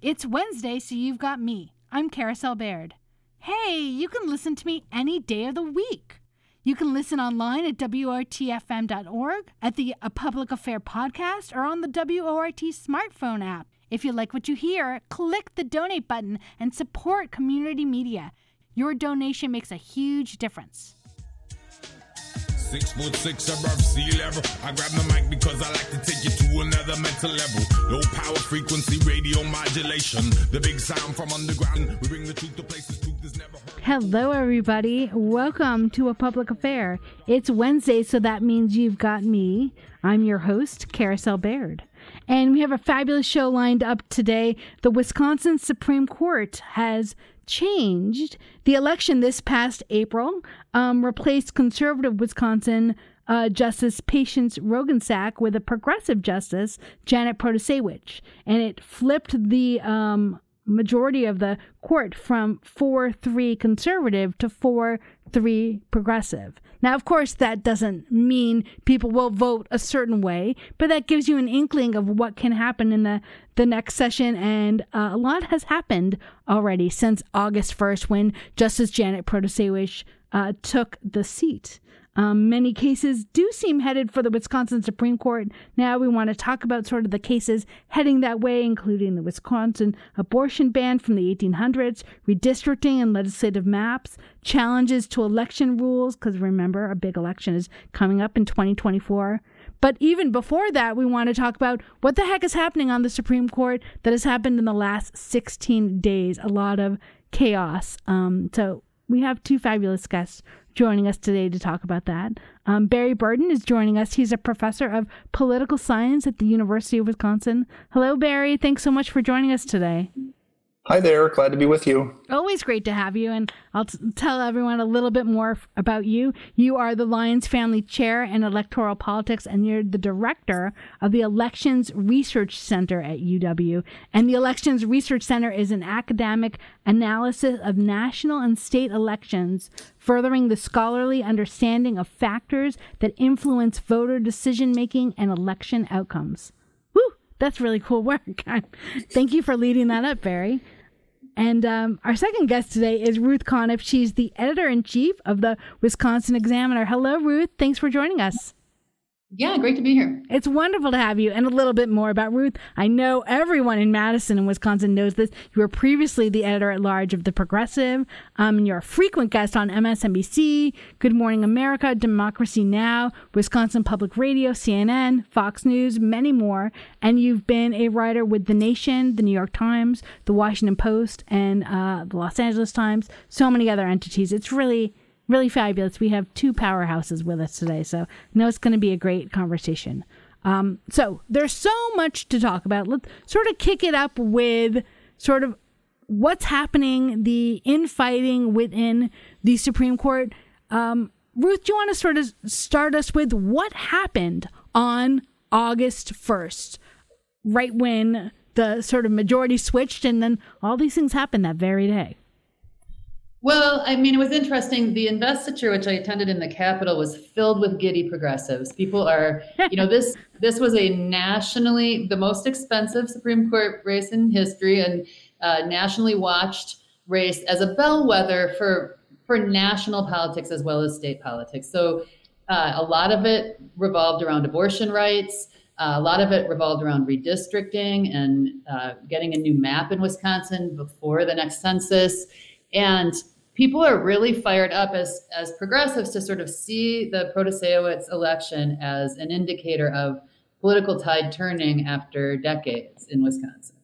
It's Wednesday, so you've got me. I'm Carousel Bayrd. Hey, you can listen to me any day of the week. You can listen online at WORTFM.org, at the A Public Affair podcast, or on the WORT smartphone app. If you like what you hear, click the donate button and support community media. Your donation makes a huge difference. Six foot six above sea level. I grab the mic because I like to take you to another mental level. Low power frequency radio modulation. The big sound from underground. We bring the truth to places truth is never heard. Hello, everybody. Welcome to A Public Affair. It's Wednesday, so that means you've got me. I'm your host, Carousel Bayrd. And we have a fabulous show lined up today. The Wisconsin Supreme Court has changed. The election this past April um, replaced conservative Wisconsin uh, Justice Patience Roggensack with a progressive justice, Janet Protasiewicz. And it flipped the um, majority of the court from 4 3 conservative to 4 3 progressive. Now, of course, that doesn't mean people will vote a certain way, but that gives you an inkling of what can happen in the, the next session. And uh, a lot has happened already since August 1st when Justice Janet Protasiewicz uh, took the seat. Um, many cases do seem headed for the Wisconsin Supreme Court. Now we want to talk about sort of the cases heading that way, including the Wisconsin abortion ban from the 1800s, redistricting and legislative maps, challenges to election rules, because remember, a big election is coming up in 2024. But even before that, we want to talk about what the heck is happening on the Supreme Court that has happened in the last 16 days. A lot of chaos. Um, so we have two fabulous guests joining us today to talk about that. Um, Barry Burden is joining us. He's a professor of political science at the University of Wisconsin. Hello, Barry. Thanks so much for joining us today. Hi there. Glad to be with you. Always great to have you. And I'll t- tell everyone a little bit more f- about you. You are the Lyons Family Chair in Electoral Politics, and you're the director of the Elections Research Center at UW. And the Elections Research Center is an academic analysis of national and state elections, furthering the scholarly understanding of factors that influence voter decision making and election outcomes. Woo! That's really cool work. Thank you for leading that up, Barry. And um, our second guest today is Ruth Conniff. She's the editor in chief of the Wisconsin Examiner. Hello, Ruth. Thanks for joining us. Yeah, great to be here. It's wonderful to have you. And a little bit more about Ruth. I know everyone in Madison and Wisconsin knows this. You were previously the editor at large of The Progressive, um, and you're a frequent guest on MSNBC, Good Morning America, Democracy Now!, Wisconsin Public Radio, CNN, Fox News, many more. And you've been a writer with The Nation, The New York Times, The Washington Post, and uh, The Los Angeles Times, so many other entities. It's really really fabulous. We have two powerhouses with us today, so I know it's going to be a great conversation. Um, so there's so much to talk about. Let's sort of kick it up with sort of what's happening, the infighting within the Supreme Court. Um, Ruth, do you want to sort of start us with what happened on August 1st, right when the sort of majority switched, and then all these things happened that very day? Well, I mean, it was interesting. The investiture, which I attended in the Capitol, was filled with giddy progressives. People are, you know, this this was a nationally the most expensive Supreme Court race in history, and uh, nationally watched race as a bellwether for for national politics as well as state politics. So, uh, a lot of it revolved around abortion rights. Uh, a lot of it revolved around redistricting and uh, getting a new map in Wisconsin before the next census. And people are really fired up as, as progressives to sort of see the Protasiewicz election as an indicator of political tide turning after decades in Wisconsin.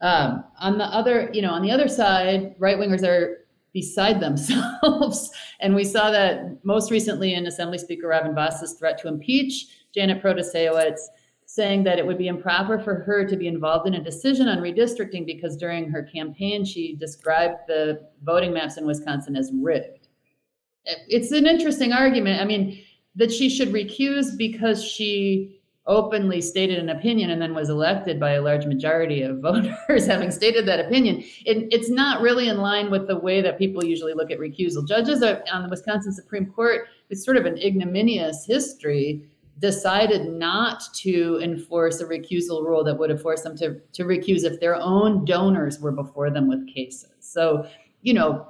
Um, on the other, you know, on the other side, right wingers are beside themselves, and we saw that most recently in Assembly Speaker Robin Vos's threat to impeach Janet Protasiewicz saying that it would be improper for her to be involved in a decision on redistricting because during her campaign she described the voting maps in Wisconsin as rigged. It's an interesting argument. I mean, that she should recuse because she openly stated an opinion and then was elected by a large majority of voters having stated that opinion. It, it's not really in line with the way that people usually look at recusal. Judges are, on the Wisconsin Supreme Court, it's sort of an ignominious history decided not to enforce a recusal rule that would have forced them to, to recuse if their own donors were before them with cases. So, you know,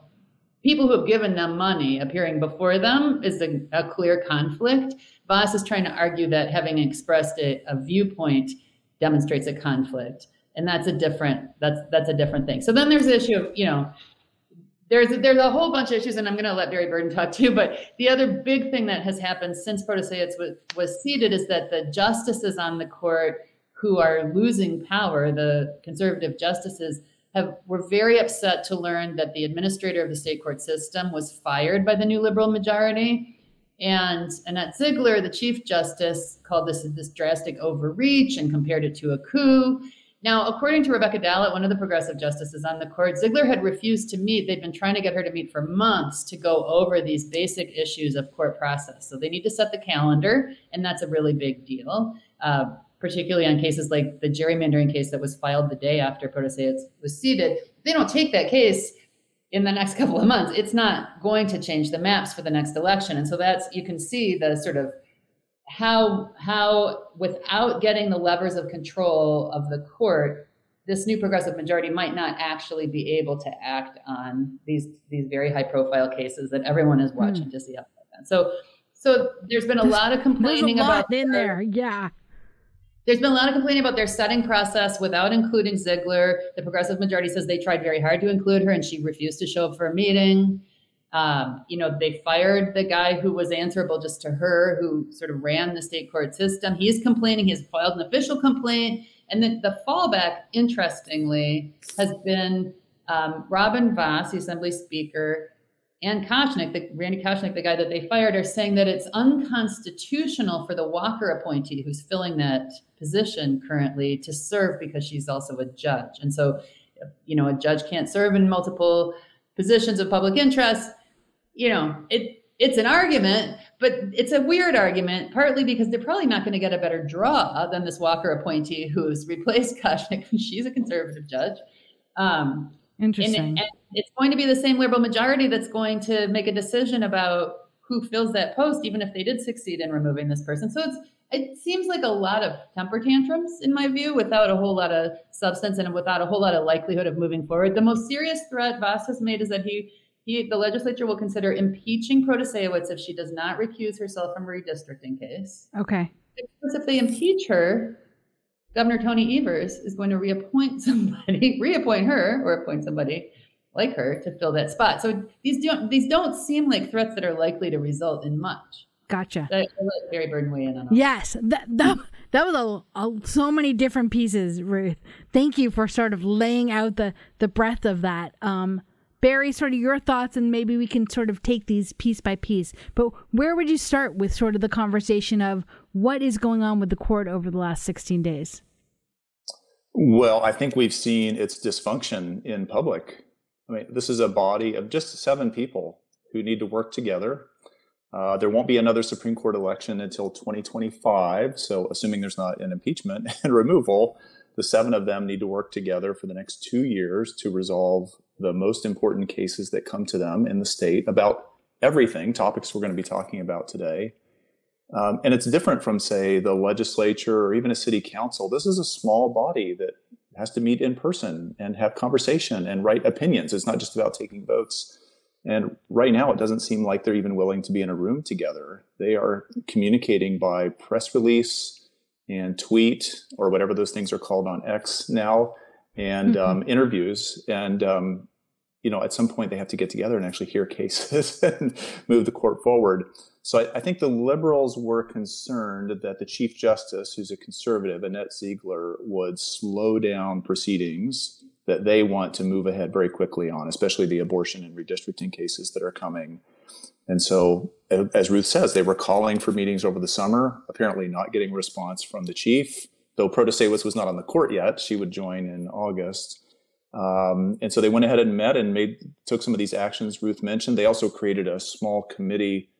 people who have given them money appearing before them is a, a clear conflict. Vos is trying to argue that having expressed a, a viewpoint demonstrates a conflict and that's a different that's that's a different thing so then there's the issue of you know there's there's a whole bunch of issues, and I'm going to let Barry Burden talk too. But the other big thing that has happened since Protasiewicz was, was seated is that the justices on the court who are losing power, the conservative justices, have were very upset to learn that the administrator of the state court system was fired by the new liberal majority. And Annette Ziegler, the chief justice, called this this drastic overreach and compared it to a coup. Now, according to Rebecca Dallet, one of the progressive justices on the court, Ziegler had refused to meet. They'd been trying to get her to meet for months to go over these basic issues of court process. So they need to set the calendar, and that's a really big deal, uh, particularly on cases like the gerrymandering case that was filed the day after Protasiewicz was seated. They don't take that case in the next couple of months. It's not going to change the maps for the next election. And so that's, you can see the sort of how how without getting the levers of control of the court this new progressive majority might not actually be able to act on these these very high profile cases that everyone is watching mm. to see up so so there's been a there's, lot of complaining a lot about in their, there yeah there's been a lot of complaining about their setting process without including Ziegler. The progressive majority says they tried very hard to include her and she refused to show up for a meeting. Um, you know, they fired the guy who was answerable just to her, who sort of ran the state court system. He's complaining. He's filed an official complaint. And then the fallback, interestingly, has been um, Robin Vos, the assembly speaker, and Koschnick, the, Randy Koschnick, the guy that they fired, are saying that it's unconstitutional for the Walker appointee who's filling that position currently to serve because she's also a judge. And so, you know, a judge can't serve in multiple positions of public interest you know, it it's an argument, but it's a weird argument, partly because they're probably not going to get a better draw than this Walker appointee who's replaced Koschnick. She's a conservative judge. Um, Interesting. And, and it's going to be the same liberal majority that's going to make a decision about who fills that post, even if they did succeed in removing this person. So it's it seems like a lot of temper tantrums in my view without a whole lot of substance and without a whole lot of likelihood of moving forward. The most serious threat Vos has made is that he he, the legislature will consider impeaching Protasiewicz if she does not recuse herself from a redistricting case. Okay. Because if they impeach her, Governor Tony Evers is going to reappoint somebody, reappoint her, or appoint somebody like her to fill that spot. So these don't these don't seem like threats that are likely to result in much. Gotcha. I, I let Barry Burden weigh in on. Yes, that that, that was a, a, so many different pieces, Ruth. Thank you for sort of laying out the the breadth of that. Um, Barry, sort of your thoughts, and maybe we can sort of take these piece by piece. But where would you start with sort of the conversation of what is going on with the court over the last 16 days? Well, I think we've seen its dysfunction in public. I mean, this is a body of just seven people who need to work together. Uh, there won't be another Supreme Court election until 2025. So, assuming there's not an impeachment and removal, the seven of them need to work together for the next two years to resolve the most important cases that come to them in the state about everything, topics we're going to be talking about today. Um, and it's different from, say, the legislature or even a city council. This is a small body that has to meet in person and have conversation and write opinions. It's not just about taking votes. And right now, it doesn't seem like they're even willing to be in a room together. They are communicating by press release and tweet or whatever those things are called on X now, and mm-hmm. um, interviews. And um, you know, at some point they have to get together and actually hear cases and move the court forward. So I, I, think the liberals were concerned that the Chief Justice, who's a conservative, Annette Ziegler, would slow down proceedings that they want to move ahead very quickly on, especially the abortion and redistricting cases that are coming. And so, as Ruth says, they were calling for meetings over the summer, apparently not getting a response from the chief. Though Protasiewicz was not on the court yet, she would join in August. Um, and so they went ahead and met and made took some of these actions Ruth mentioned. They also created a small committee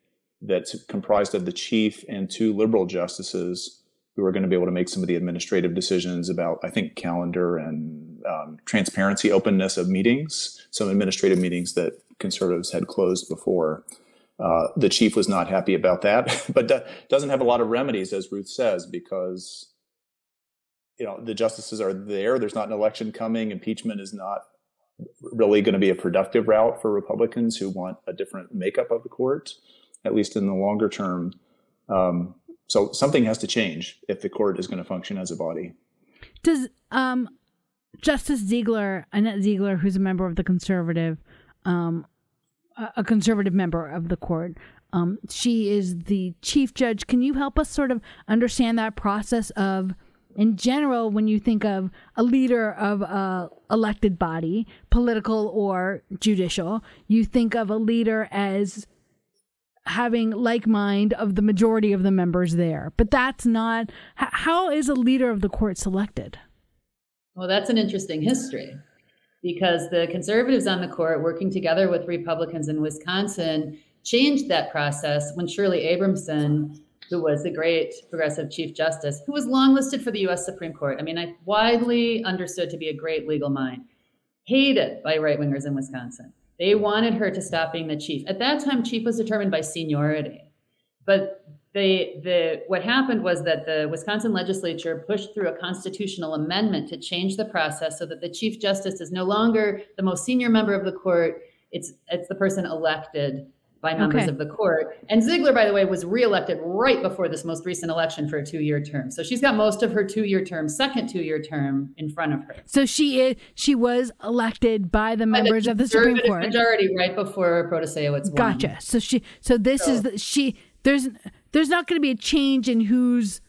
that's comprised of the chief and two liberal justices who are going to be able to make some of the administrative decisions about, I think, calendar and um, transparency, openness of meetings, some administrative meetings that conservatives had closed before. Uh, the chief was not happy about that, but doesn't have a lot of remedies, as Ruth says, because you know the justices are there. There's not an election coming. Impeachment is not really going to be a productive route for Republicans who want a different makeup of the court, at least in the longer term. Um, so something has to change if the court is going to function as a body. Does um, Justice Ziegler, Annette Ziegler, who's a member of the conservative, um, a conservative member of the court, um, she is the chief judge. Can you help us sort of understand that process of? In general, when you think of a leader of a elected body, political or judicial, you think of a leader as having like mind of the majority of the members there. But that's not how is a leader of the court selected? Well, that's an interesting history because the conservatives on the court working together with Republicans in Wisconsin changed that process when Shirley Abrahamson who was the great progressive Chief Justice, who was long listed for the US Supreme Court. I mean, I widely understood to be a great legal mind, hated by right wingers in Wisconsin. They wanted her to stop being the chief. At that time, chief was determined by seniority. But they, the, what happened was that the Wisconsin legislature pushed through a constitutional amendment to change the process so that the chief justice is no longer the most senior member of the court. It's, it's the person elected by members okay. of the court. And Ziegler, by the way, was reelected right before this most recent election for a two-year term. So she's got most of her two-year term, second two-year term, in front of her. So she is she was elected by the members by the of the Supreme Court majority right before Protasiewicz won. Gotcha. So she so this so, is the, she there's there's not going to be a change in who's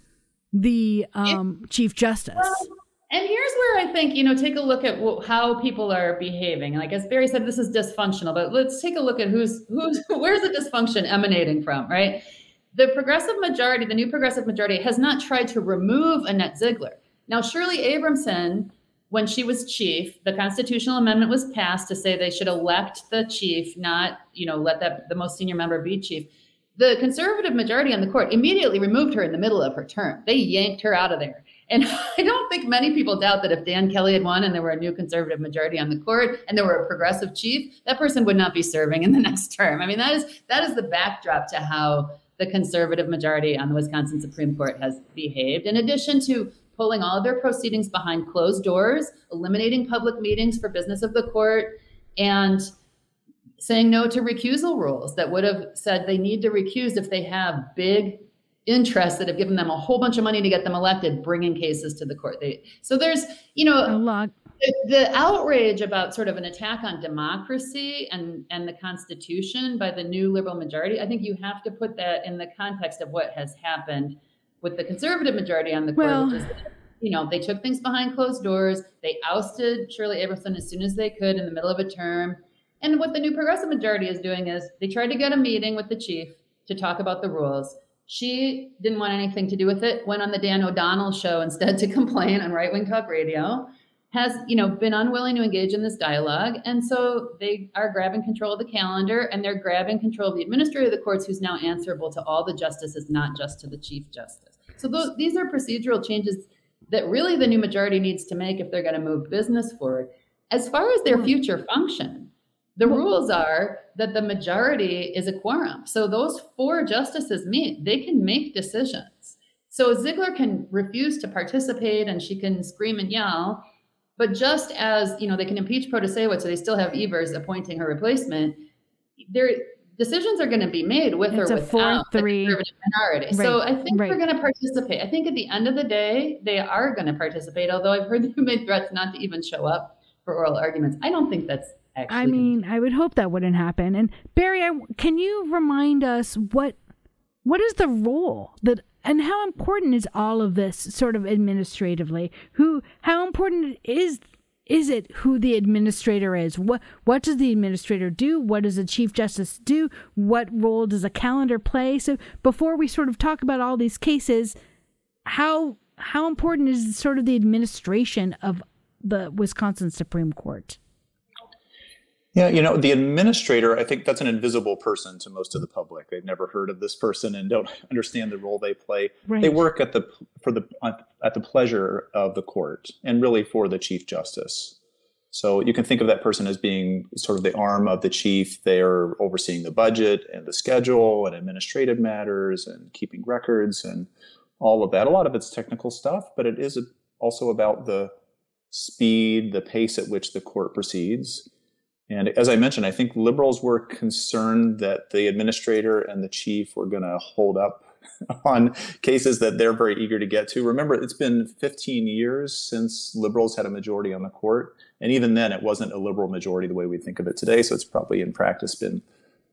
the um, it, chief justice. Well, and here's where I think, you know, take a look at how people are behaving. Like as Barry said, this is dysfunctional, but let's take a look at who's who's where's the dysfunction emanating from, right? The progressive majority, the new progressive majority, has not tried to remove Annette Ziegler. Now, Shirley Abrahamson, when she was chief, the constitutional amendment was passed to say they should elect the chief, not, you know, let that the most senior member be chief. The conservative majority on the court immediately removed her in the middle of her term. They yanked her out of there. And I don't think many people doubt that if Dan Kelly had won and there were a new conservative majority on the court and there were a progressive chief, that person would not be serving in the next term. I mean, that is that is the backdrop to how the conservative majority on the Wisconsin Supreme Court has behaved. In addition to pulling all of their proceedings behind closed doors, eliminating public meetings for business of the court, and saying no to recusal rules that would have said they need to recuse if they have big interests that have given them a whole bunch of money to get them elected bringing cases to the court. They, so there's you know a lot. the, the outrage about sort of an attack on democracy and and the constitution by the new liberal majority i think you have to put that in the context of what has happened with the conservative majority on the court well, which is you know they took things behind closed doors. They ousted shirley abrahamson as soon as they could in the middle of a term. And what the new progressive majority is doing is they tried to get a meeting with the chief to talk about the rules she didn't want anything to do with it, went on the Dan O'Donnell show instead to complain on right wing talk radio, has, you know, been unwilling to engage in this dialogue. And so they are grabbing control of the calendar and they're grabbing control of the administrator of the courts who's now answerable to all the justices, not just to the chief justice. So those, these are procedural changes that really the new majority needs to make if they're going to move business forward. As far as their mm-hmm. future function, the hmm. rules are that the majority is a quorum. So those four justices meet, they can make decisions. So Ziegler can refuse to participate and she can scream and yell. But just as you know, they can impeach Protasiewicz, so they still have Evers appointing her replacement. Their decisions are going to be made with it's or without the conservative minority. Right. So I think right. they're going to participate. I think at the end of the day, they are going to participate. Although I've heard them made threats not to even show up for oral arguments. I don't think that's actually. I mean, I would hope that wouldn't happen. And Barry, I, can you remind us what what is the role that and how important is all of this sort of administratively? Who how important is is it who the administrator is? What what does the administrator do? What does the chief justice do? What role does a calendar play? So before we sort of talk about all these cases, how how important is sort of the administration of the Wisconsin Supreme Court? Yeah, you know, the administrator, I think that's an invisible person to most of the public. They've never heard of this person and don't understand the role they play. Right. They work at the for the at the pleasure of the court and really for the chief justice. So you can think of that person as being sort of the arm of the chief. They're overseeing the budget and the schedule and administrative matters and keeping records and all of that. A lot of it's technical stuff, but it is also about the speed, the pace at which the court proceeds. And as I mentioned, I think liberals were concerned that the administrator and the chief were going to hold up on cases that they're very eager to get to. Remember, it's been 15 years since liberals had a majority on the court. And even then, it wasn't a liberal majority the way we think of it today. So it's probably in practice been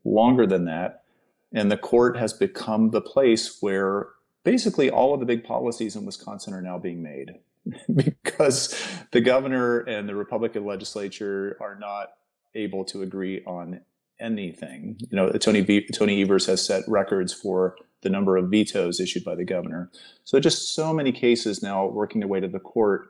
longer than that. And the court has become the place where basically all of the big policies in Wisconsin are now being made because the governor and the Republican legislature are not able to agree on anything. You know, Tony Tony Evers has set records for the number of vetoes issued by the governor. So just so many cases now working their way to the court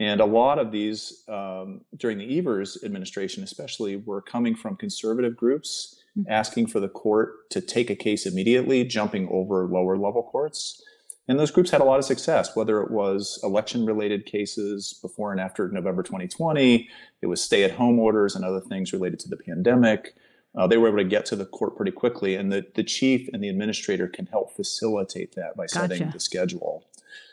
and a lot of these, um, during the Evers administration especially, were coming from conservative groups mm-hmm. asking for the court to take a case immediately, jumping over lower level courts. And those groups had a lot of success, whether it was election related cases before and after November 2020, it was stay at home orders and other things related to the pandemic. Uh, they were able to get to the court pretty quickly, and the, the chief and the administrator can help facilitate that by gotcha. setting the schedule.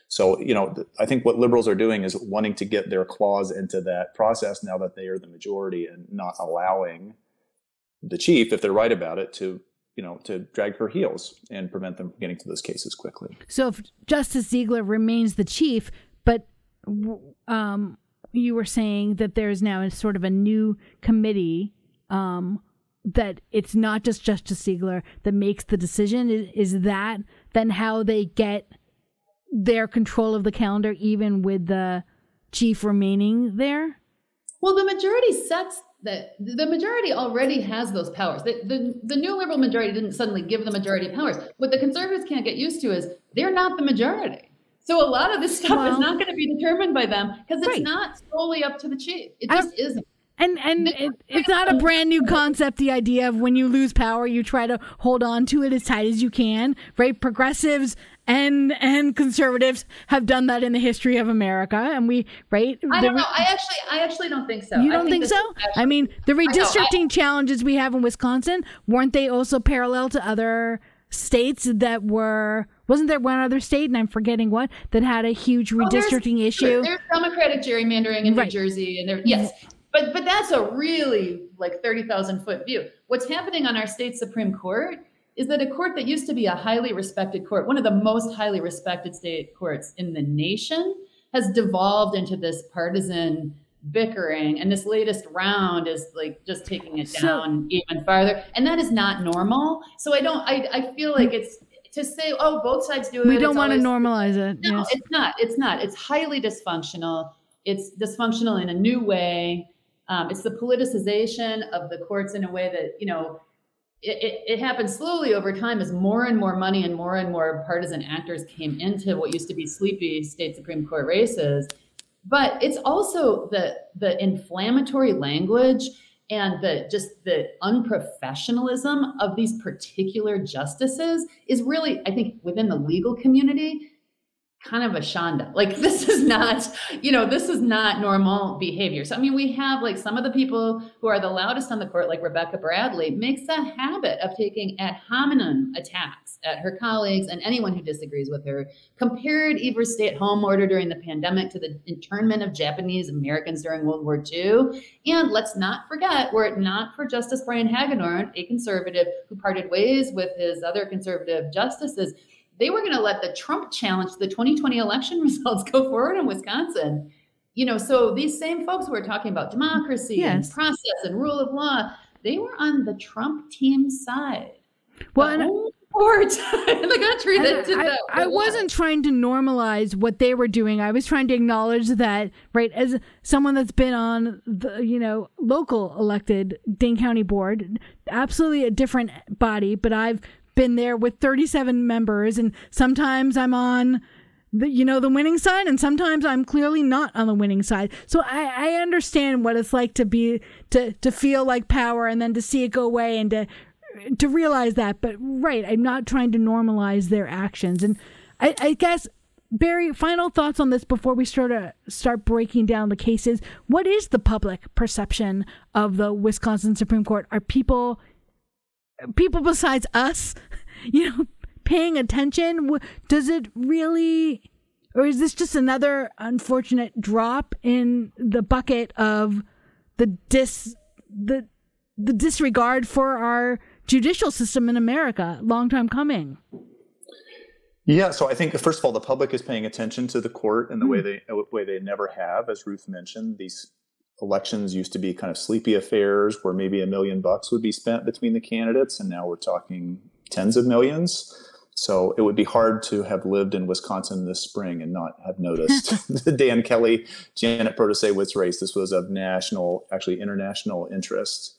So, you know, I think what liberals are doing is wanting to get their claws into that process now that they are the majority and not allowing the chief, if they're right about it, to you know to drag her heels and prevent them from getting to those cases quickly. So, if Justice Ziegler remains the chief, but um, you were saying that there's now a sort of a new committee um, that it's not just Justice Ziegler that makes the decision. Is, is that then how they get their control of the calendar, even with the chief remaining there? Well, the majority sets that the majority already has those powers. The, the, the new liberal majority didn't suddenly give the majority powers. What the conservatives can't get used to is they're not the majority. So a lot of this stuff well, is not going to be determined by them because it's right. not solely up to the chief. It just isn't. And and it, it's not a brand new concept. The idea of when you lose power, you try to hold on to it as tight as you can. Right? Progressives and and conservatives have done that in the history of America, and we right. I don't know. I actually, I actually don't think so. You don't think, think so? Actually, I mean, the redistricting I I, challenges we have in Wisconsin weren't they also parallel to other states that were? Wasn't there one other state, and I'm forgetting what, that had a huge redistricting there's, issue? There's Democratic gerrymandering in right. New Jersey, and there, yes, but but that's a really like thirty thousand foot view. What's happening on our state supreme court? Is that a court that used to be a highly respected court, one of the most highly respected state courts in the nation, has devolved into this partisan bickering. And this latest round is like just taking it down so, even farther. And that is not normal. So I don't, I, I feel like it's, to say, oh, both sides do it. We don't want to normalize it. No, yes. it's not. It's not. It's highly dysfunctional. It's dysfunctional in a new way. Um, it's the politicization of the courts in a way that, you know, it, it, slowly over time as more and more money and more and more partisan actors came into what used to be sleepy state Supreme Court races. But it's also the the inflammatory language and the just the unprofessionalism of these particular justices is really, I think, within the legal community kind of a shanda. Like this is not, you know, this is not normal behavior. So I mean, we have like some of the people who are the loudest on the court, like Rebecca Bradley, makes a habit of taking ad hominem attacks at her colleagues and anyone who disagrees with her. Compared Evers' stay-at-home order during the pandemic to the internment of Japanese Americans during World War II. And let's not forget, were it not for Justice Brian Hagedorn, a conservative who parted ways with his other conservative justices they were going to let the Trump challenge the 2020 election results go forward in Wisconsin. You know, so these same folks who are talking about democracy yes. and process and rule of law, they were on the Trump team side. Well, the court in the country that did I, that. I, I wasn't trying to normalize what they were doing. I was trying to acknowledge that, right, as someone that's been on the, you know, local elected Dane County board, absolutely a different body, but I've been there with 37 members and sometimes I'm on the, you know the winning side and sometimes I'm clearly not on the winning side. So I, I understand what it's like to be to to feel like power and then to see it go away and to to realize that. But right, I'm not trying to normalize their actions. And I, I guess Barry, final thoughts on this before we start to start breaking down the cases. What is the public perception of the Wisconsin Supreme Court? Are people people besides us, you know, paying attention? Does it really or is this just another unfortunate drop in the bucket of the dis the the disregard for our judicial system in America? Long time coming. Yeah, so I think first of all, the public is paying attention to the court in the mm. way they way they never have, as Ruth mentioned. These elections used to be kind of sleepy affairs where maybe a million bucks would be spent between the candidates, and now we're talking tens of millions. So it would be hard to have lived in Wisconsin this spring and not have noticed the Dan Kelly, Janet Protasiewicz race. This was of national, actually international interest.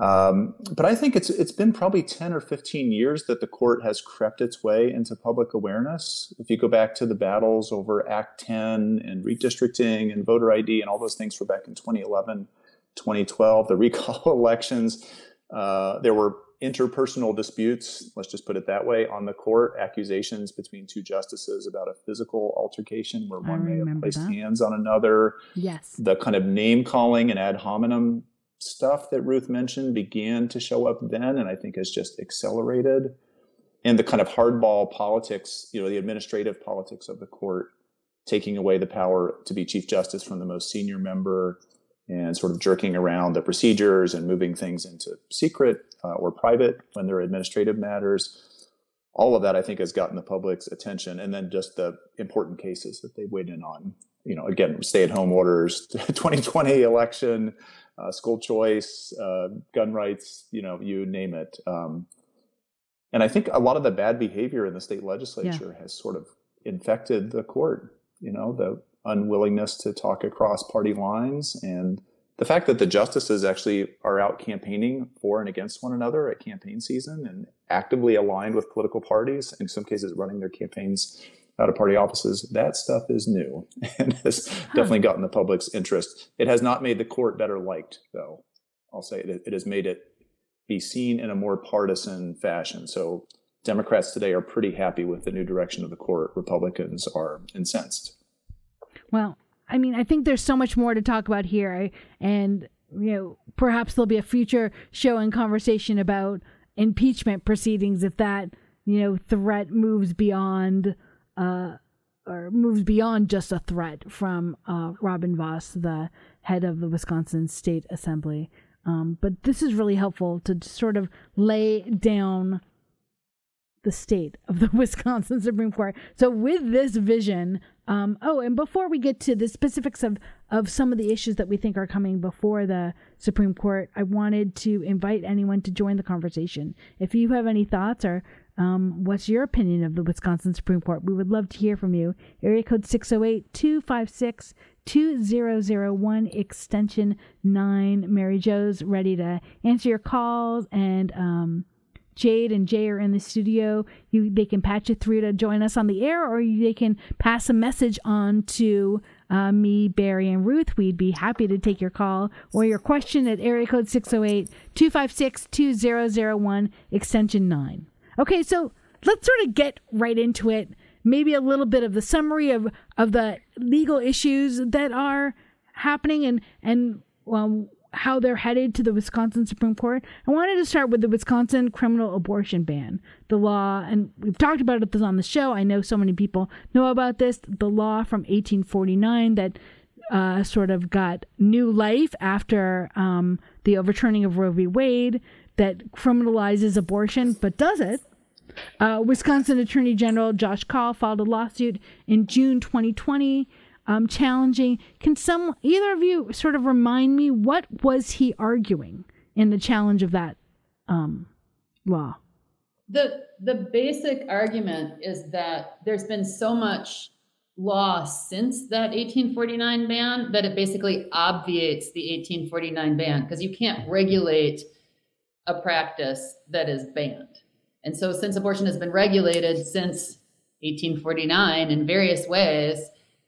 Um, but I think it's it's been probably ten or fifteen years that the court has crept its way into public awareness. If you go back to the battles over Act 10 and redistricting and voter ID and all those things were back in 2011, 2012, the recall elections, uh, there were interpersonal disputes, let's just put it that way, on the court, accusations between two justices about a physical altercation where one may have placed that. hands on another. Yes. The kind of name calling and ad hominem stuff that Ruth mentioned began to show up then, and I think has just accelerated. And the kind of hardball politics, you know, the administrative politics of the court, taking away the power to be Chief Justice from the most senior member and sort of jerking around the procedures and moving things into secret uh, or private when they're administrative matters. All of that, I think, has gotten the public's attention. And then just the important cases that they weighed in on. You know, again, stay at home orders, 2020 election, uh, school choice, uh, gun rights, you know, you name it. Um, and I think a lot of the bad behavior in the state legislature yeah. has sort of infected the court. You know, the unwillingness to talk across party lines and the fact that the justices actually are out campaigning for and against one another at campaign season and actively aligned with political parties, in some cases running their campaigns out of party offices, that stuff is new and has huh. definitely gotten the public's interest. It has not made the court better liked, though. I'll say it, it has made it be seen in a more partisan fashion. So Democrats today are pretty happy with the new direction of the court. Republicans are incensed. Well, I mean, I think there's so much more to talk about here, and you know, perhaps there'll be a future show and conversation about impeachment proceedings if that you know threat moves beyond uh, or moves beyond just a threat from uh, Robin Vos, the head of the Wisconsin State Assembly. Um, but this is really helpful to sort of lay down the state of the Wisconsin Supreme Court. So, with this vision, um, oh, and before we get to the specifics of, of some of the issues that we think are coming before the Supreme Court, I wanted to invite anyone to join the conversation. If you have any thoughts or um, what's your opinion of the Wisconsin Supreme Court? We would love to hear from you. Area code 608 256 2001, extension 9. Mary Jo's ready to answer your calls and um, Jade and Jay are in the studio. You they can patch you through to join us on the air, or they can pass a message on to uh, me, Barry, and Ruth. We'd be happy to take your call or your question at area code 608 256 2001, extension 9. Okay, so let's sort of get right into it. Maybe a little bit of the summary of, of the legal issues that are happening and, and um, how they're headed to the Wisconsin Supreme Court, I wanted to start with the Wisconsin criminal abortion ban. The law, and we've talked about it on the show. I know so many people know about this. The law from 1849 that uh, sort of got new life after um, the overturning of Roe v. Wade that criminalizes abortion, but does it? Uh, Wisconsin Attorney General Josh Kaul filed a lawsuit in June 2020 um, challenging. Can some either of you sort of remind me what was he arguing in the challenge of that um, law? The the basic argument is that there's been so much law since that 1849 ban that it basically obviates the 1849 ban because you can't regulate a practice that is banned. And so since abortion has been regulated since 1849 in various ways,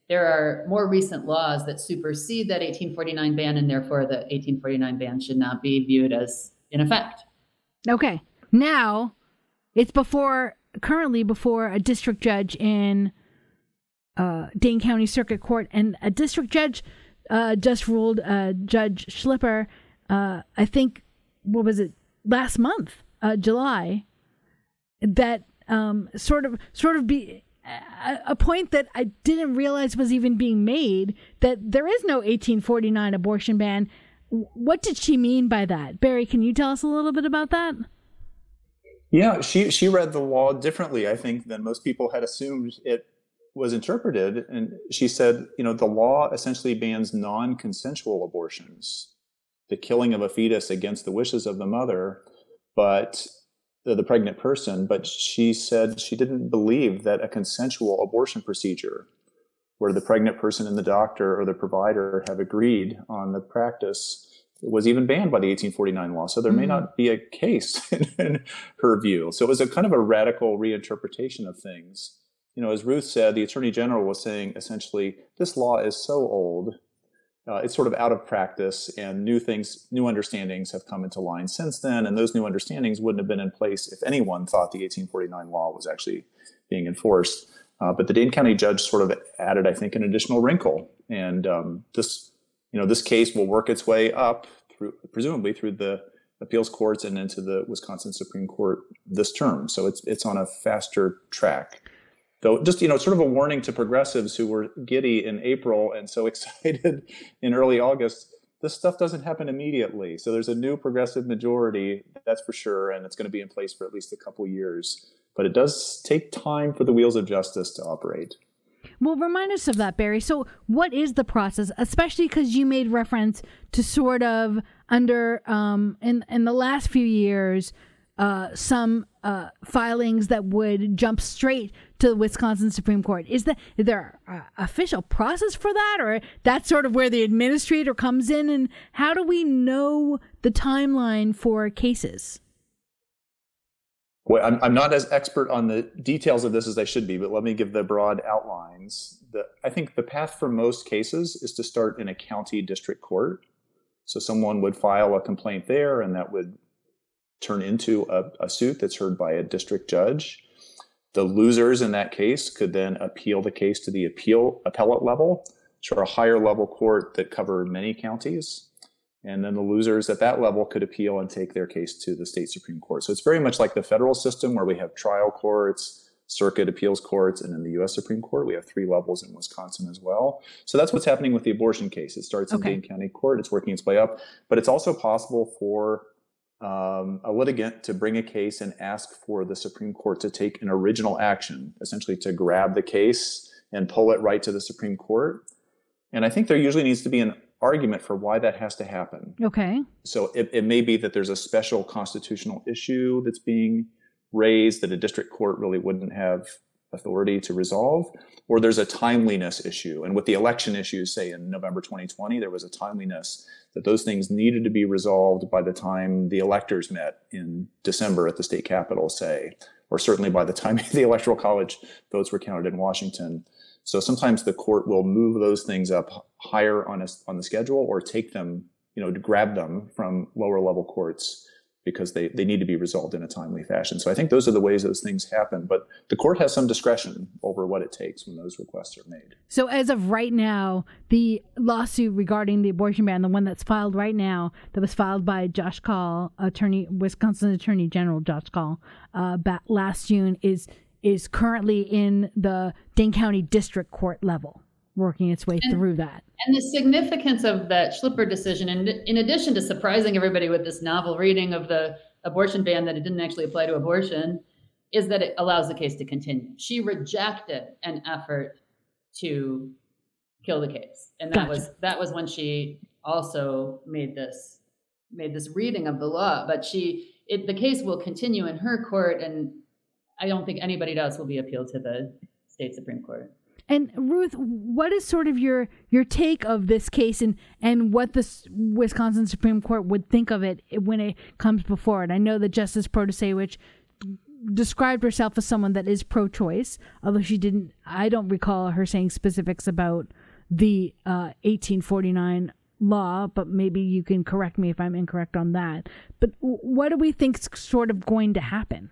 there are more recent laws that supersede that 1849 ban, and therefore the 1849 ban should not be viewed as in effect. Okay. Now it's before, currently before a district judge in uh, Dane County Circuit Court, and a district judge uh, just ruled, uh, Judge Schlipper, uh, I think, what was it, last month, uh, July, that um, sort of sort of be a, a point that I didn't realize was even being made that there is no 1849 abortion ban. What did she mean by that? Barry, can you tell us a little bit about that? Yeah, she she read the law differently, I think, than most people had assumed it was interpreted. And she said, you know, the law essentially bans non-consensual abortions, the killing of a fetus against the wishes of the mother, but the, the pregnant person. But she said she didn't believe that a consensual abortion procedure, where the pregnant person and the doctor or the provider have agreed on the practice was even banned by the 1849 law. So there may mm-hmm. not be a case in, in, her view. So it was a kind of a radical reinterpretation of things. You know, as Ruth said, the attorney general was saying essentially, this law is so old, uh, it's sort of out of practice, and new things, new understandings have come into line since then. And those new understandings wouldn't have been in place if anyone thought the 1849 law was actually being enforced. Uh, but the Dane County judge sort of added, I think, an additional wrinkle. And um, this you know, this case will work its way up through, presumably through the appeals courts and into the Wisconsin Supreme Court this term. So it's it's on a faster track. Though, just you know, sort of a warning to progressives who were giddy in April and so excited in early August. This stuff doesn't happen immediately. So there's a new progressive majority, that's for sure, and it's going to be in place for at least a couple years. But it does take time for the wheels of justice to operate. Well, remind us of that, Barry. So, what is the process, especially because you made reference to sort of under um, in in the last few years, uh, some uh, filings that would jump straight to the Wisconsin Supreme Court. Is, that, is there official process for that, or that's sort of where the administrator comes in? And how do we know the timeline for cases? well, I'm, I'm not as expert on the details of this as I should be, but let me give the broad outlines. The, I think the path for most cases is to start in a county district court. So someone would file a complaint there, and that would turn into a, a suit that's heard by a district judge. The losers in that case could then appeal the case to the appeal appellate level, which are a higher level court that cover many counties. And then the losers at that level could appeal and take their case to the state supreme court. So it's very much like the federal system where we have trial courts circuit appeals courts and in the us supreme court. We have three levels in wisconsin as well. So that's what's happening with the abortion case. It starts okay. in dane county court. It's working its way up. But it's also possible for um, a litigant to bring a case and ask for the supreme court to take an original action essentially to grab the case and pull it right to the supreme court and i think there usually needs to be an argument for why that has to happen. Okay. So it, it may be that there's a special constitutional issue that's being raised that a district court really wouldn't have authority to resolve, or there's a timeliness issue. And with the election issues, say in November 2020, there was a timeliness that those things needed to be resolved by the time the electors met in December at the state capitol, say, or certainly by the time the electoral college votes were counted in Washington. So sometimes the court will move those things up higher on a, on the schedule or take them, you know, to grab them from lower level courts because they, they need to be resolved in a timely fashion. So I think those are the ways those things happen. But the court has some discretion over what it takes when those requests are made. So as of right now, the lawsuit regarding the abortion ban, the one that's filed right now, that was filed by Josh Kaul, attorney, Wisconsin Attorney General Josh Kaul, uh, last June, is is currently in the Dane County District Court level, working its way and, through that. And the significance of that Schlipper decision, and in addition to surprising everybody with this novel reading of the abortion ban that it didn't actually apply to abortion, is that it allows the case to continue. She rejected an effort to kill the case, and that gotcha. was that was when she also made this made this reading of the law. But she it, the case will continue in her court, and I don't think anybody else will be appealed to the state supreme court. And Ruth, what is sort of your your take of this case and and what the Wisconsin Supreme Court would think of it when it comes before it? I know that Justice Protasiewicz described herself as someone that is pro-choice, although she didn't. I don't recall her saying specifics about the uh, 1849 law, but maybe you can correct me if I'm incorrect on that. But what do we think's sort of going to happen?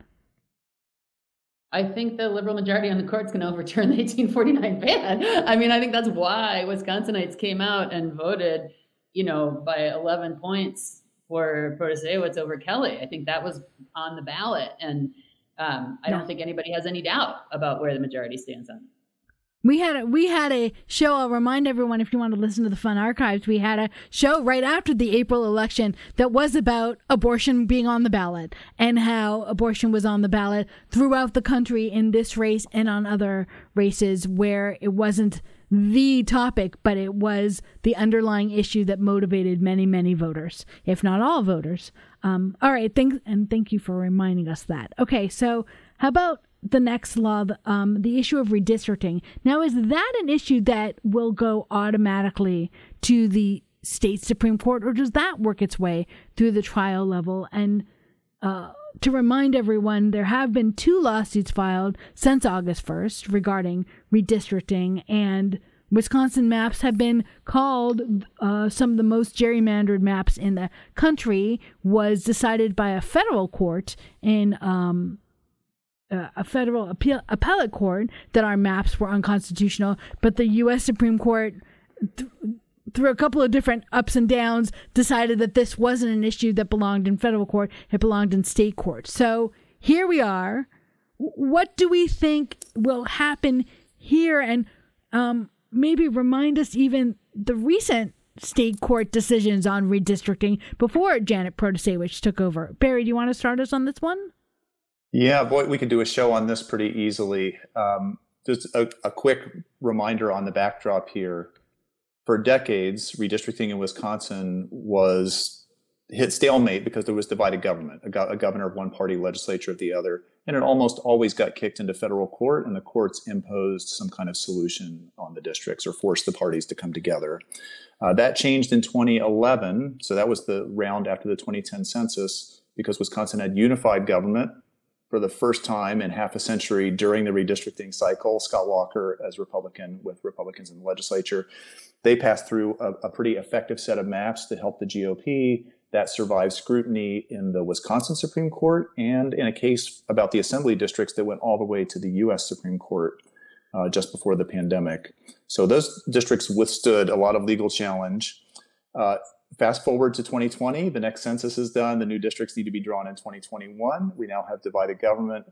I think the liberal majority on the court's going to overturn the 1849 ban. I mean, I think that's why Wisconsinites came out and voted, you know, by 11 points for Protasiewicz over Kelly. I think that was on the ballot. And um, I yeah. don't think anybody has any doubt about where the majority stands on it. We had a, we had a show. I'll remind everyone if you want to listen to the fun archives. We had a show right after the April election that was about abortion being on the ballot and how abortion was on the ballot throughout the country in this race and on other races where it wasn't the topic, but it was the underlying issue that motivated many, many voters, if not all voters. Um, all right, thanks, and thank you for reminding us that. Okay, so how about the next law, um, the issue of redistricting. Now, is that an issue that will go automatically to the state Supreme Court, or does that work its way through the trial level? And uh, to remind everyone, there have been two lawsuits filed since August 1st regarding redistricting, and Wisconsin maps have been called uh, some of the most gerrymandered maps in the country. Was decided by a federal court in um, uh, a federal appeal, appellate court that our maps were unconstitutional, but the U.S. Supreme Court, th- through a couple of different ups and downs, decided that this wasn't an issue that belonged in federal court; it belonged in state court. So here we are. What do we think will happen here, and um, maybe remind us even the recent state court decisions on redistricting before Janet Protasiewicz took over. Barry, do you want to start us on this one? Yeah, boy, we could do a show on this pretty easily. Um, just a, a, quick reminder on the backdrop here. For decades, redistricting in Wisconsin was hit stalemate because there was divided government, a, go- a governor of one party, legislature of the other, and it almost always got kicked into federal court, and the courts imposed some kind of solution on the districts or forced the parties to come together. Uh, that changed in 2011, so that was the round after the 2010 census because Wisconsin had unified government for the first time in half a century during the redistricting cycle. Scott Walker, as Republican with Republicans in the legislature, they passed through a, a, pretty effective set of maps to help the GOP that survived scrutiny in the Wisconsin Supreme Court and in a case about the assembly districts that went all the way to the U.S. Supreme Court uh, just before the pandemic. So those districts withstood a lot of legal challenge. Uh, Fast forward to 2020, the next census is done. The new districts need to be drawn in 2021. We now have divided government.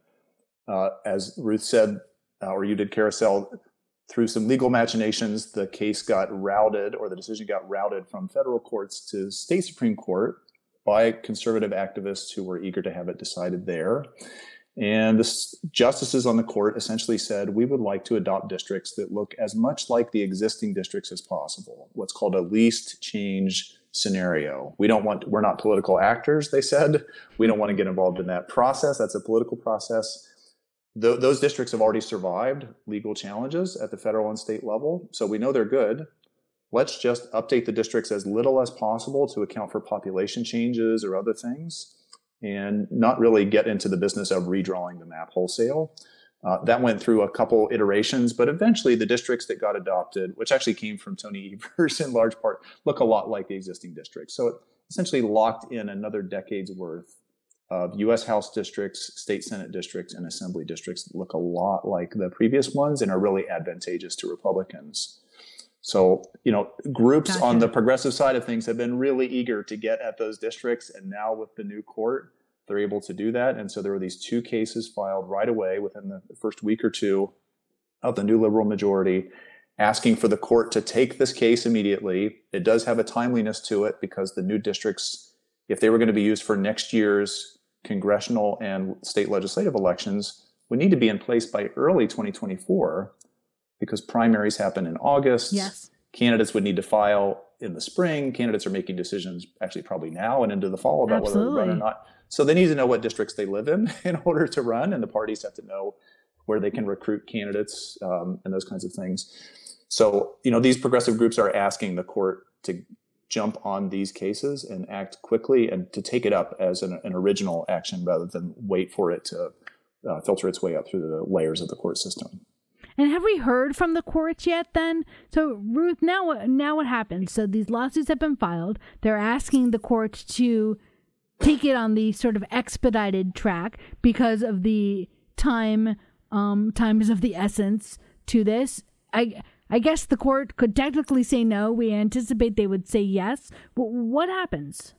Uh, as Ruth said, uh, or you did, Carousel, through some legal machinations, the case got routed, or the decision got routed from federal courts to state Supreme Court by conservative activists who were eager to have it decided there. And the justices on the court essentially said, we would like to adopt districts that look as much like the existing districts as possible, what's called a least change scenario. We don't want, we're not political actors, they said. We don't want to get involved in that process. That's a political process. Th- those districts have already survived legal challenges at the federal and state level, so we know they're good. Let's just update the districts as little as possible to account for population changes or other things and not really get into the business of redrawing the map wholesale. Uh, that went through a couple iterations, but eventually the districts that got adopted, which actually came from Tony Evers in large part, look a lot like the existing districts. So it essentially locked in another decade's worth of U.S. House districts, state Senate districts, and assembly districts that look a lot like the previous ones and are really advantageous to Republicans. So, you know, groups gotcha. on the progressive side of things have been really eager to get at those districts. And now with the new court, they're able to do that. And so there were these two cases filed right away within the first week or two of the new liberal majority asking for the court to take this case immediately. It does have a timeliness to it because the new districts, if they were going to be used for next year's congressional and state legislative elections, would need to be in place by early 2024 because primaries happen in August. Yes. Candidates would need to file in the spring. Candidates are making decisions actually probably now and into the fall about Absolutely. whether to run or not. So they need to know what districts they live in in order to run, and the parties have to know where they can recruit candidates um, and those kinds of things. So you know these progressive groups are asking the court to jump on these cases and act quickly and to take it up as an, an original action rather than wait for it to uh, filter its way up through the layers of the court system. And have we heard from the courts yet then? So Ruth, now now what happens? So these lawsuits have been filed. They're asking the courts to take it on the sort of expedited track because of the time um, time is of the essence to this. I I guess the court could technically say no. We anticipate they would say yes. But what happens?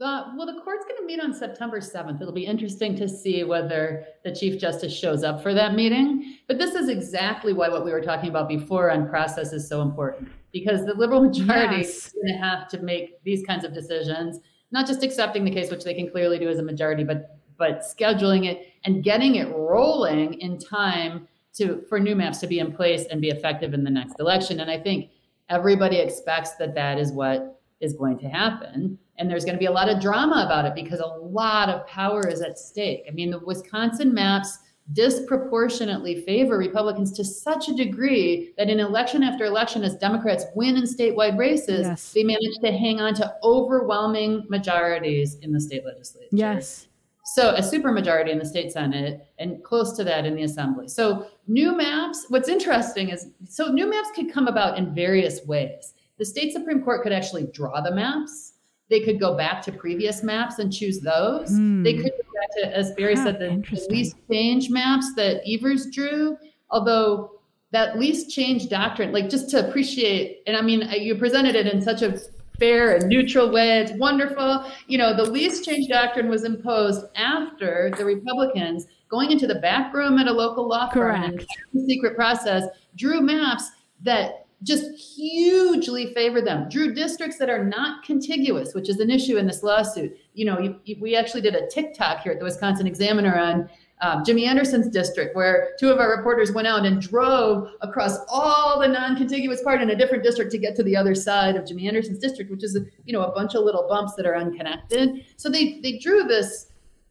Uh, well, the court's going to meet on September 7th. It'll be interesting to see whether the Chief Justice shows up for that meeting. But this is exactly why what we were talking about before on process is so important because the liberal majority yes. is going to have to make these kinds of decisions, not just accepting the case, which they can clearly do as a majority, but but scheduling it and getting it rolling in time to for new maps to be in place and be effective in the next election. And I think everybody expects that that is what is going to happen. And there's going to be a lot of drama about it because a lot of power is at stake. I mean, the Wisconsin maps disproportionately favor Republicans to such a degree that in election after election, as Democrats win in statewide races, yes. they manage to hang on to overwhelming majorities in the state legislature. Yes. So a supermajority in the state senate and close to that in the assembly. So new maps. What's interesting is so new maps could come about in various ways. The state supreme court could actually draw the maps. They could go back to previous maps and choose those. Hmm. They could go back to, as Barry ah, said, the, the least change maps that Evers drew. Although that least change doctrine, like just to appreciate, and I mean, you presented it in such a fair and neutral way. It's wonderful. You know, the least change doctrine was imposed after the Republicans going into the back room at a local law firm and secret process drew maps that just hugely favor them. Drew districts that are not contiguous, which is an issue in this lawsuit. You know, you, you, we actually did a TikTok here at the Wisconsin Examiner on um, Jimmy Anderson's district, where two of our reporters went out and drove across all the non-contiguous part in a different district to get to the other side of Jimmy Anderson's district, which is you know a bunch of little bumps that are unconnected. So they they drew this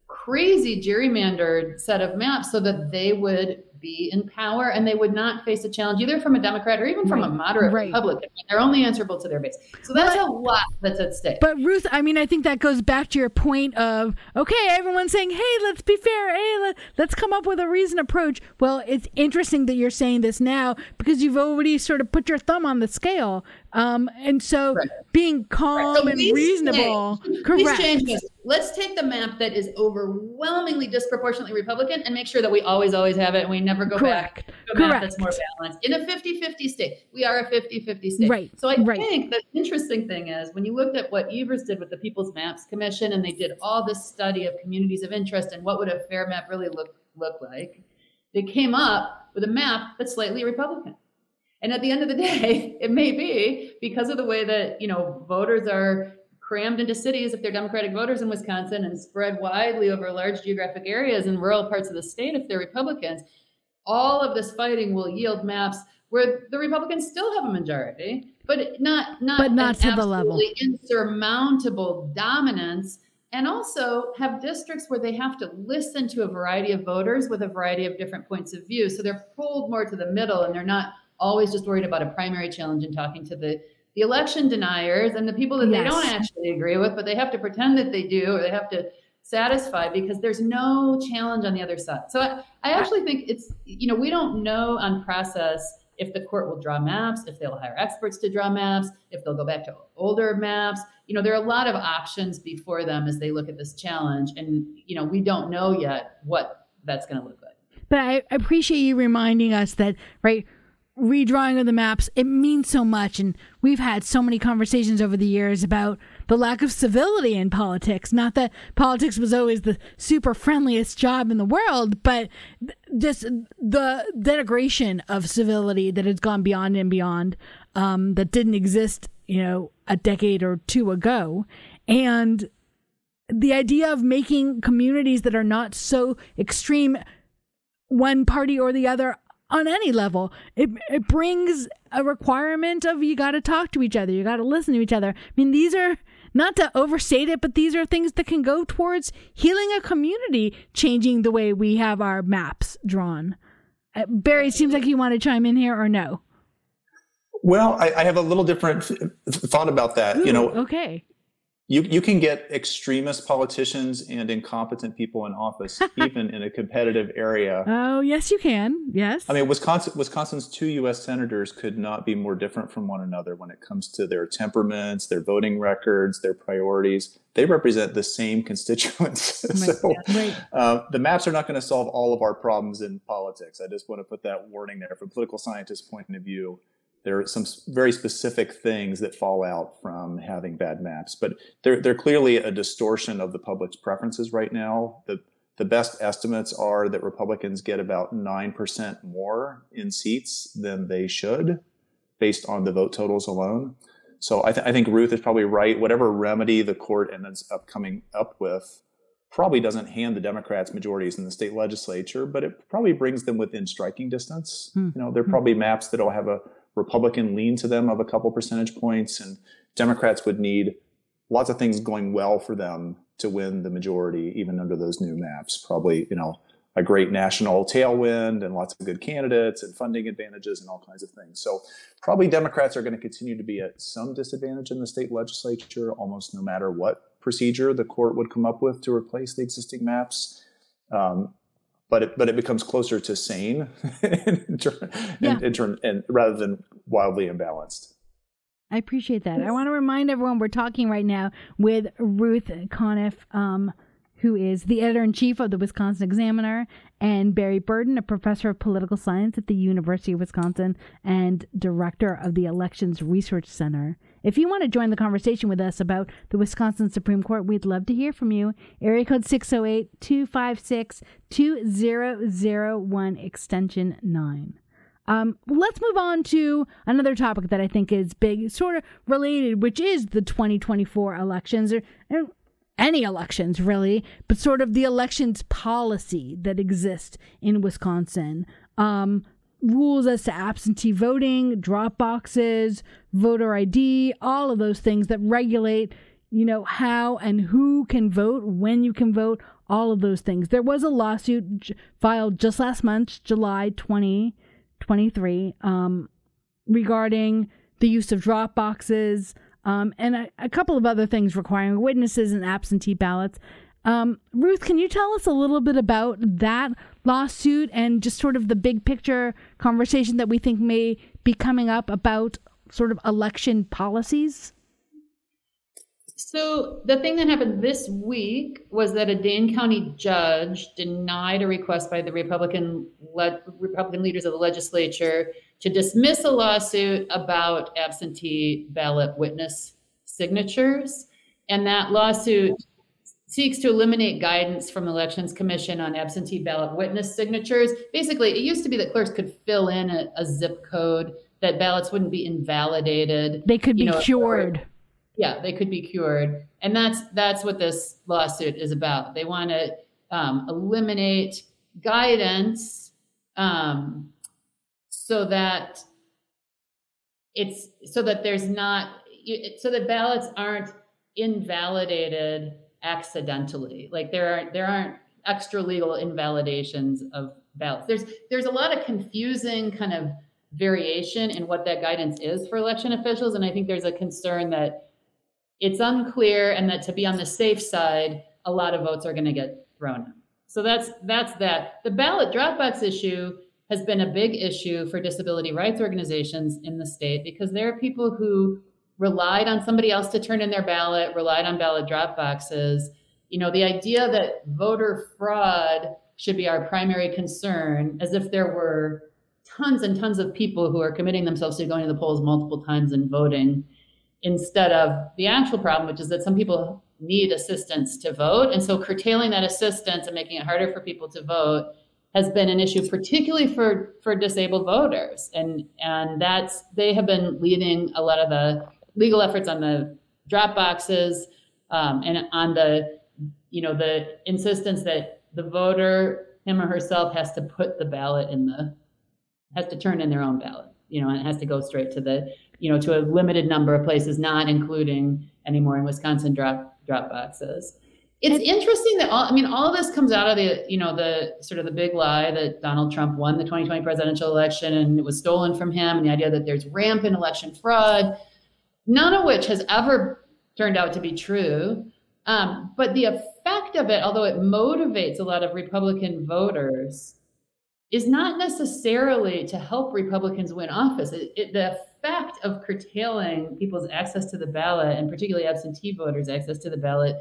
crazy gerrymandered set of maps so that they would be in power and they would not face a challenge either from a Democrat or even from right. a moderate right. Republican. They're only answerable to their base. So that's but, a lot that's at stake. But Ruth, I mean, I think that goes back to your point of okay, everyone's saying, hey, let's be fair. Hey, let, let's come up with a reasoned approach. Well, it's interesting that you're saying this now because you've already sort of put your thumb on the scale. Um, and so right. being calm right. so and reasonable, change. correct. Let's take the map that is overwhelmingly disproportionately Republican and make sure that we always, always have it and we never go correct. back to a correct. that's more balanced. In a 50-50 state, we are a 50-50 state. Right. So I right. think the interesting thing is when you looked at what Evers did with the People's Maps Commission and they did all this study of communities of interest and what would a fair map really look look like, they came up with a map that's slightly Republican. And at the end of the day, it may be because of the way that, you know, voters are crammed into cities if they're Democratic voters in Wisconsin and spread widely over large geographic areas in rural parts of the state if they're Republicans. All of this fighting will yield maps where the Republicans still have a majority, but not not but not to the level insurmountable dominance and also have districts where they have to listen to a variety of voters with a variety of different points of view. So they're pulled more to the middle and they're not always just worried about a primary challenge and talking to the the election deniers and the people that yes. they don't actually agree with, but they have to pretend that they do or they have to satisfy because there's no challenge on the other side. So I, I actually think it's, you know, we don't know on process if the court will draw maps, if they'll hire experts to draw maps, if they'll go back to older maps. You know, there are a lot of options before them as they look at this challenge. And, you know, we don't know yet what that's going to look like. But I appreciate you reminding us that, right, redrawing of the maps, it means so much. And we've had so many conversations over the years about the lack of civility in politics. Not that politics was always the super friendliest job in the world, but just the denigration of civility that has gone beyond and beyond, um, that didn't exist, you know, a decade or two ago. And the idea of making communities that are not so extreme one party or the other on any level. It it brings a requirement of you got to talk to each other, you got to listen to each other. I mean, these are not to overstate it, but these are things that can go towards healing a community, changing the way we have our maps drawn. Uh, Barry, seems like you want to chime in here or no? Well, I, I have a little different thought about that. Ooh, you know, okay. You you can get extremist politicians and incompetent people in office even in a competitive area. Oh yes, you can. Yes. I mean, Wisconsin Wisconsin's two U.S. senators could not be more different from one another when it comes to their temperaments, their voting records, their priorities. They represent the same constituents. so right. uh, the maps are not going to solve all of our problems in politics. I just want to put that warning there from a political scientist point of view there are some very specific things that fall out from having bad maps, but they're, they're clearly a distortion of the public's preferences right now. The, the best estimates are that Republicans get about 9% more in seats than they should based on the vote totals alone. So I, th- I think Ruth is probably right. Whatever remedy the court ends up coming up with probably doesn't hand the Democrats majorities in the state legislature, but it probably brings them within striking distance. Hmm. You know, there are probably maps that'll have a Republican lean to them of a couple percentage points, and Democrats would need lots of things going well for them to win the majority, even under those new maps. Probably, you know, a great national tailwind and lots of good candidates and funding advantages and all kinds of things. So, probably Democrats are going to continue to be at some disadvantage in the state legislature, almost no matter what procedure the court would come up with to replace the existing maps. Um, but it, but it becomes closer to sane in, yeah. in, in and rather than wildly imbalanced. I appreciate that. I want to remind everyone we're talking right now with Ruth Conniff, um, who is the editor in chief of the Wisconsin Examiner, and Barry Burden, a professor of political science at the University of Wisconsin and director of the Elections Research Center. If you want to join the conversation with us about the Wisconsin Supreme Court, we'd love to hear from you. Area code 608 256 2001, extension 9. Um, let's move on to another topic that I think is big, sort of related, which is the 2024 elections, or, or any elections really, but sort of the elections policy that exists in Wisconsin. Um, rules as to absentee voting, drop boxes, voter ID, all of those things that regulate, you know, how and who can vote, when you can vote, all of those things. There was a lawsuit j- filed just last month, July 2023, um, regarding the use of drop boxes um, and a, a couple of other things requiring witnesses and absentee ballots. Um, Ruth, can you tell us a little bit about that lawsuit and just sort of the big picture conversation that we think may be coming up about sort of election policies? So, the thing that happened this week was that a Dane County judge denied a request by the Republican le- Republican leaders of the legislature to dismiss a lawsuit about absentee ballot witness signatures. And that lawsuit seeks to eliminate guidance from the Elections Commission on absentee ballot witness signatures. Basically, it used to be that clerks could fill in a, a zip code that ballots wouldn't be invalidated. They could be know, cured. yeah, they could be cured, and that's that's what this lawsuit is about. They want to um, eliminate guidance um, so that it's so that there's not so that ballots aren't invalidated accidentally. Like there aren't there aren't extra legal invalidations of ballots. There's there's a lot of confusing kind of variation in what that guidance is for election officials, and I think there's a concern that it's unclear and that to be on the safe side, a lot of votes are going to get thrown. Out. So that's that's that. The ballot Dropbox issue has been a big issue for disability rights organizations in the state because there are people who relied on somebody else to turn in their ballot, relied on ballot drop boxes. You know, the idea that voter fraud should be our primary concern, as if there were tons and tons of people who are committing themselves to going to the polls multiple times and voting, instead of the actual problem, which is that some people need assistance to vote. And so curtailing that assistance and making it harder for people to vote has been an issue, particularly for, for disabled voters. And, and that's, they have been leading a lot of the legal efforts on the drop boxes um, and on the you know the insistence that the voter him or herself has to put the ballot in the has to turn in their own ballot you know and it has to go straight to the you know to a limited number of places not including anymore in wisconsin drop drop boxes. It's interesting that all i mean all of this comes out of the you know the sort of the big lie that donald trump won the 2020 presidential election and it was stolen from him and the idea that there's rampant election fraud none of which has ever turned out to be true. Um, but the effect of it, although it motivates a lot of Republican voters, is not necessarily to help Republicans win office. It, it, the effect of curtailing people's access to the ballot, and particularly absentee voters' access to the ballot,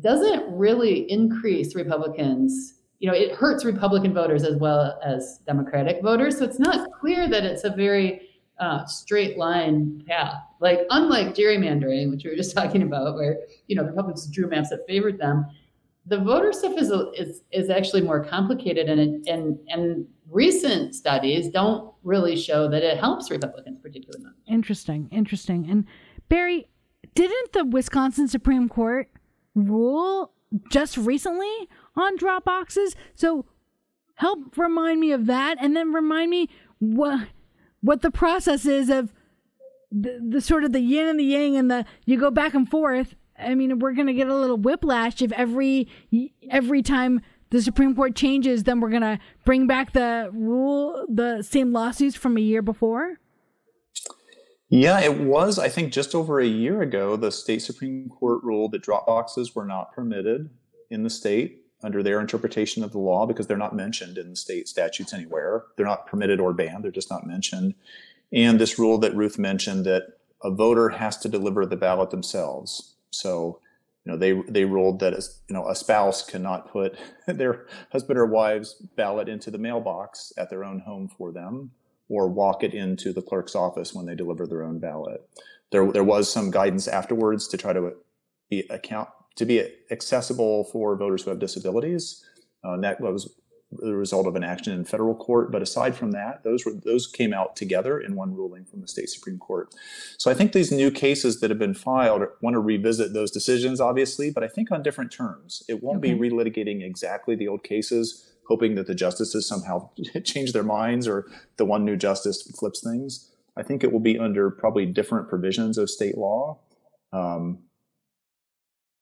doesn't really increase Republicans. You know, it hurts Republican voters as well as Democratic voters. So it's not clear that it's a very uh, straight line path. Like unlike gerrymandering, which we were just talking about, where you know the Republicans drew maps that favored them, the voter stuff is is is actually more complicated, and it, and and recent studies don't really show that it helps Republicans particularly much. Interesting, interesting. And Barry, didn't the Wisconsin Supreme Court rule just recently on drop boxes? So help remind me of that, and then remind me what what the process is of the, the sort of the yin and the yang and the you go back and forth. I mean, we're going to get a little whiplash if every every time the Supreme Court changes, then we're going to bring back the rule, the same lawsuits from a year before. Yeah, it was, I think, just over a year ago, the state Supreme Court ruled that drop boxes were not permitted in the state under their interpretation of the law because they're not mentioned in the state statutes anywhere. They're not permitted or banned, they're just not mentioned. And this rule that Ruth mentioned that a voter has to deliver the ballot themselves. So, you know, they they ruled that you know a spouse cannot put their husband or wife's ballot into the mailbox at their own home for them, or walk it into the clerk's office when they deliver their own ballot. There there was some guidance afterwards to try to account to be accessible for voters who have disabilities. Uh, that was the result of an action in federal court. But aside from that, those were those came out together in one ruling from the state supreme court. So I think these new cases that have been filed want to revisit those decisions, obviously, but I think on different terms. It won't okay. be relitigating exactly the old cases, hoping that the justices somehow change their minds or the one new justice flips things. I think it will be under probably different provisions of state law. Um,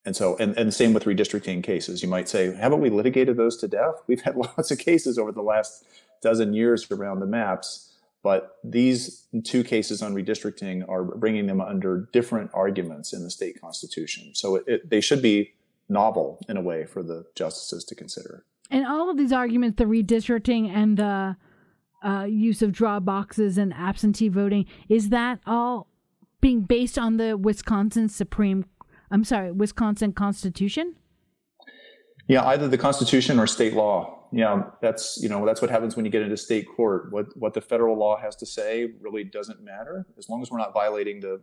and so, and, and same with redistricting cases. You might say, haven't we litigated those to death? We've had lots of cases over the last dozen years around the maps, but these two cases on redistricting are bringing them under different arguments in the state constitution. So it, it, they should be novel in a way for the justices to consider. And all of these arguments, the redistricting and the uh, use of drop boxes and absentee voting, is that all being based on the Wisconsin Supreme I'm sorry, Wisconsin Constitution? Yeah, either the Constitution or state law. Yeah, that's you know that's what happens when you get into state court. What what the federal law has to say really doesn't matter as long as we're not violating the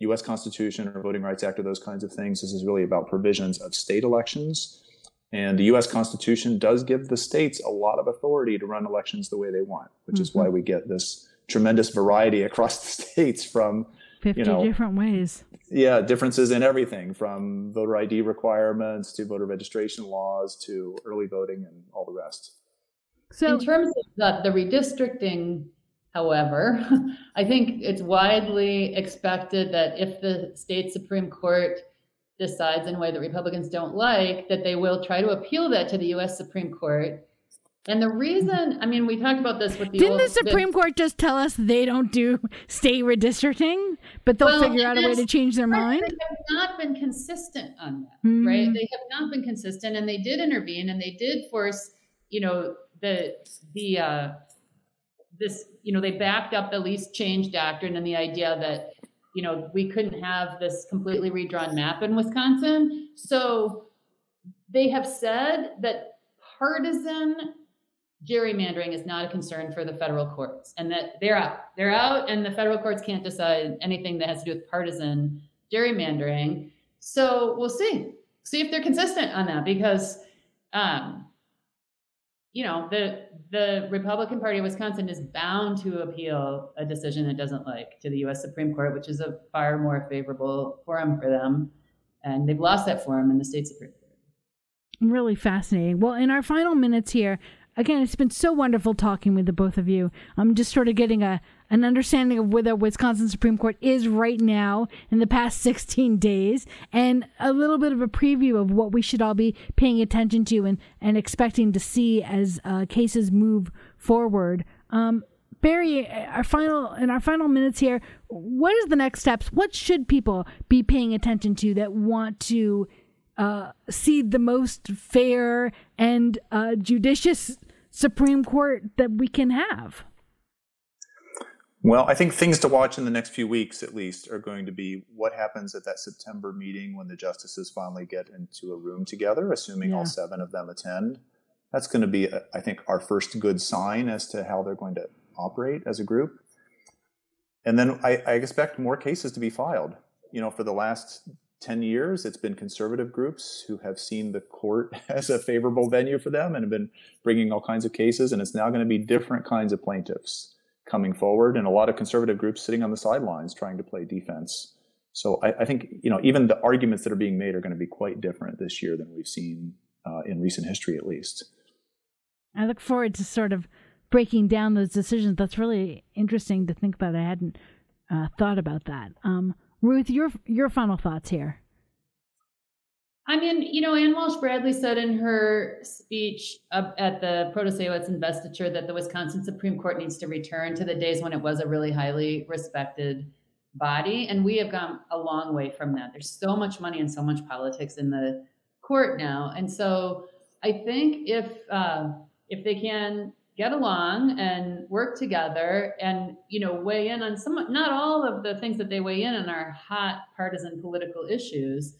U.S. Constitution or Voting Rights Act or those kinds of things. This is really about provisions of state elections, and the U.S. Constitution does give the states a lot of authority to run elections the way they want, which mm-hmm. is why we get this tremendous variety across the states from 50 you know, different ways. Yeah, differences in everything from voter ID requirements to voter registration laws to early voting and all the rest. So, in terms of the, the redistricting, however, I think it's widely expected that if the state Supreme Court decides in a way that Republicans don't like, that they will try to appeal that to the U.S. Supreme Court and the reason, I mean, we talked about this with the didn't old, the Supreme the, Court just tell us they don't do state redistricting, but they'll well, figure out a way to change their mind? They have not been consistent on that, mm. right? They have not been consistent, and they did intervene, and they did force, you know, the the uh, this, you know, they backed up the least change doctrine and the idea that you know we couldn't have this completely redrawn map in Wisconsin. So they have said that partisan gerrymandering is not a concern for the federal courts and that they're out. They're out, and the federal courts can't decide anything that has to do with partisan gerrymandering. So we'll see. See if they're consistent on that because, um, you know, the the Republican Party of Wisconsin is bound to appeal a decision it doesn't like to the U.S. Supreme Court, which is a far more favorable forum for them, and they've lost that forum in the state Supreme Court. Really fascinating. Well, in our final minutes here, again, it's been so wonderful talking with the both of you. I'm just sort of getting a an understanding of where the Wisconsin Supreme Court is right now in the past 16 days, and a little bit of a preview of what we should all be paying attention to and, and expecting to see as uh, cases move forward. Um, Barry, our final in our final minutes here, what is the next steps? What should people be paying attention to that want to uh, see the most fair and uh, judicious Supreme Court that we can have? Well, I think things to watch in the next few weeks, at least, are going to be what happens at that September meeting when the justices finally get into a room together, assuming yeah. all seven of them attend. That's going to be, uh, I think, our first good sign as to how they're going to operate as a group. And then I, I expect more cases to be filed. You know, for the last 10 years, it's been conservative groups who have seen the court as a favorable venue for them and have been bringing all kinds of cases. And it's now going to be different kinds of plaintiffs coming forward and a lot of conservative groups sitting on the sidelines trying to play defense. So I, I think, you know, even the arguments that are being made are going to be quite different this year than we've seen uh, in recent history, at least. I look forward to sort of breaking down those decisions. That's really interesting to think about. I hadn't uh, thought about that. Um, Ruth, your your final thoughts here. I mean, you know, Ann Walsh Bradley said in her speech at the Protasiewicz investiture that the Wisconsin Supreme Court needs to return to the days when it was a really highly respected body. And we have gone a long way from that. There's so much money and so much politics in the court now. And so I think if uh, if they can get along and work together and you know weigh in on some not all of the things that they weigh in on are hot partisan political issues.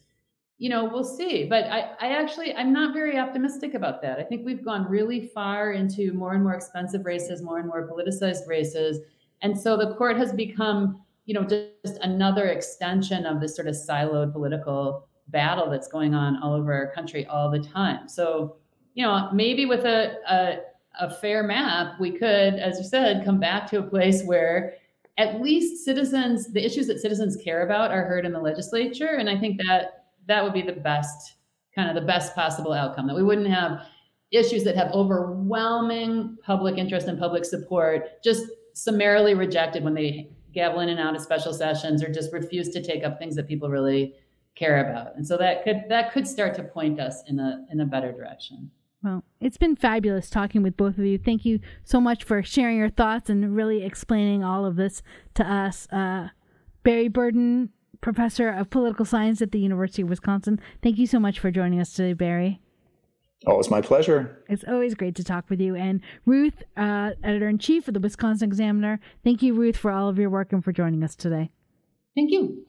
You know we'll see. But i i actually i'm not very optimistic about that. I think we've gone really far into more and more expensive races more and more politicized races. And so the court has become you know just another extension of this sort of siloed political battle that's going on all over our country all the time. So you know maybe with a, a a fair map, we could, as you said, come back to a place where at least citizens, the issues that citizens care about are heard in the legislature. And I think that that would be the best, kind of the best possible outcome, that we wouldn't have issues that have overwhelming public interest and public support just summarily rejected when they gavel in and out of special sessions or just refuse to take up things that people really care about. And so that could that could start to point us in a in a better direction. Well, it's been fabulous talking with both of you. Thank you so much for sharing your thoughts and really explaining all of this to us. Uh, Barry Burden, professor of political science at the University of Wisconsin. Thank you so much for joining us today, Barry. Oh, it's my pleasure. It's always great to talk with you. And Ruth, uh, editor in chief of the Wisconsin Examiner. Thank you, Ruth, for all of your work and for joining us today. Thank you.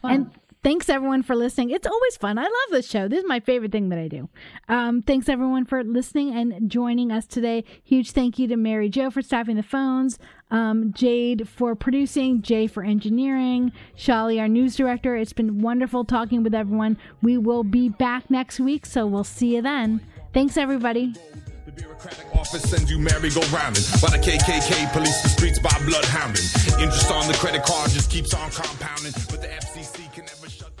Fun. And Thanks everyone for listening. It's always fun. I love this show. This is my favorite thing that I do. Um, thanks everyone for listening and joining us today. Huge thank you to Mary Jo for staffing the phones, um, Jade for producing, Jay for engineering, Shali, our news director. It's been wonderful talking with everyone. We will be back next week, so we'll see you then. Thanks everybody bureaucratic office sends you merry-go-rounding while the KKK police the streets by bloodhounding. Interest on the credit card just keeps on compounding, but the FCC can never shut.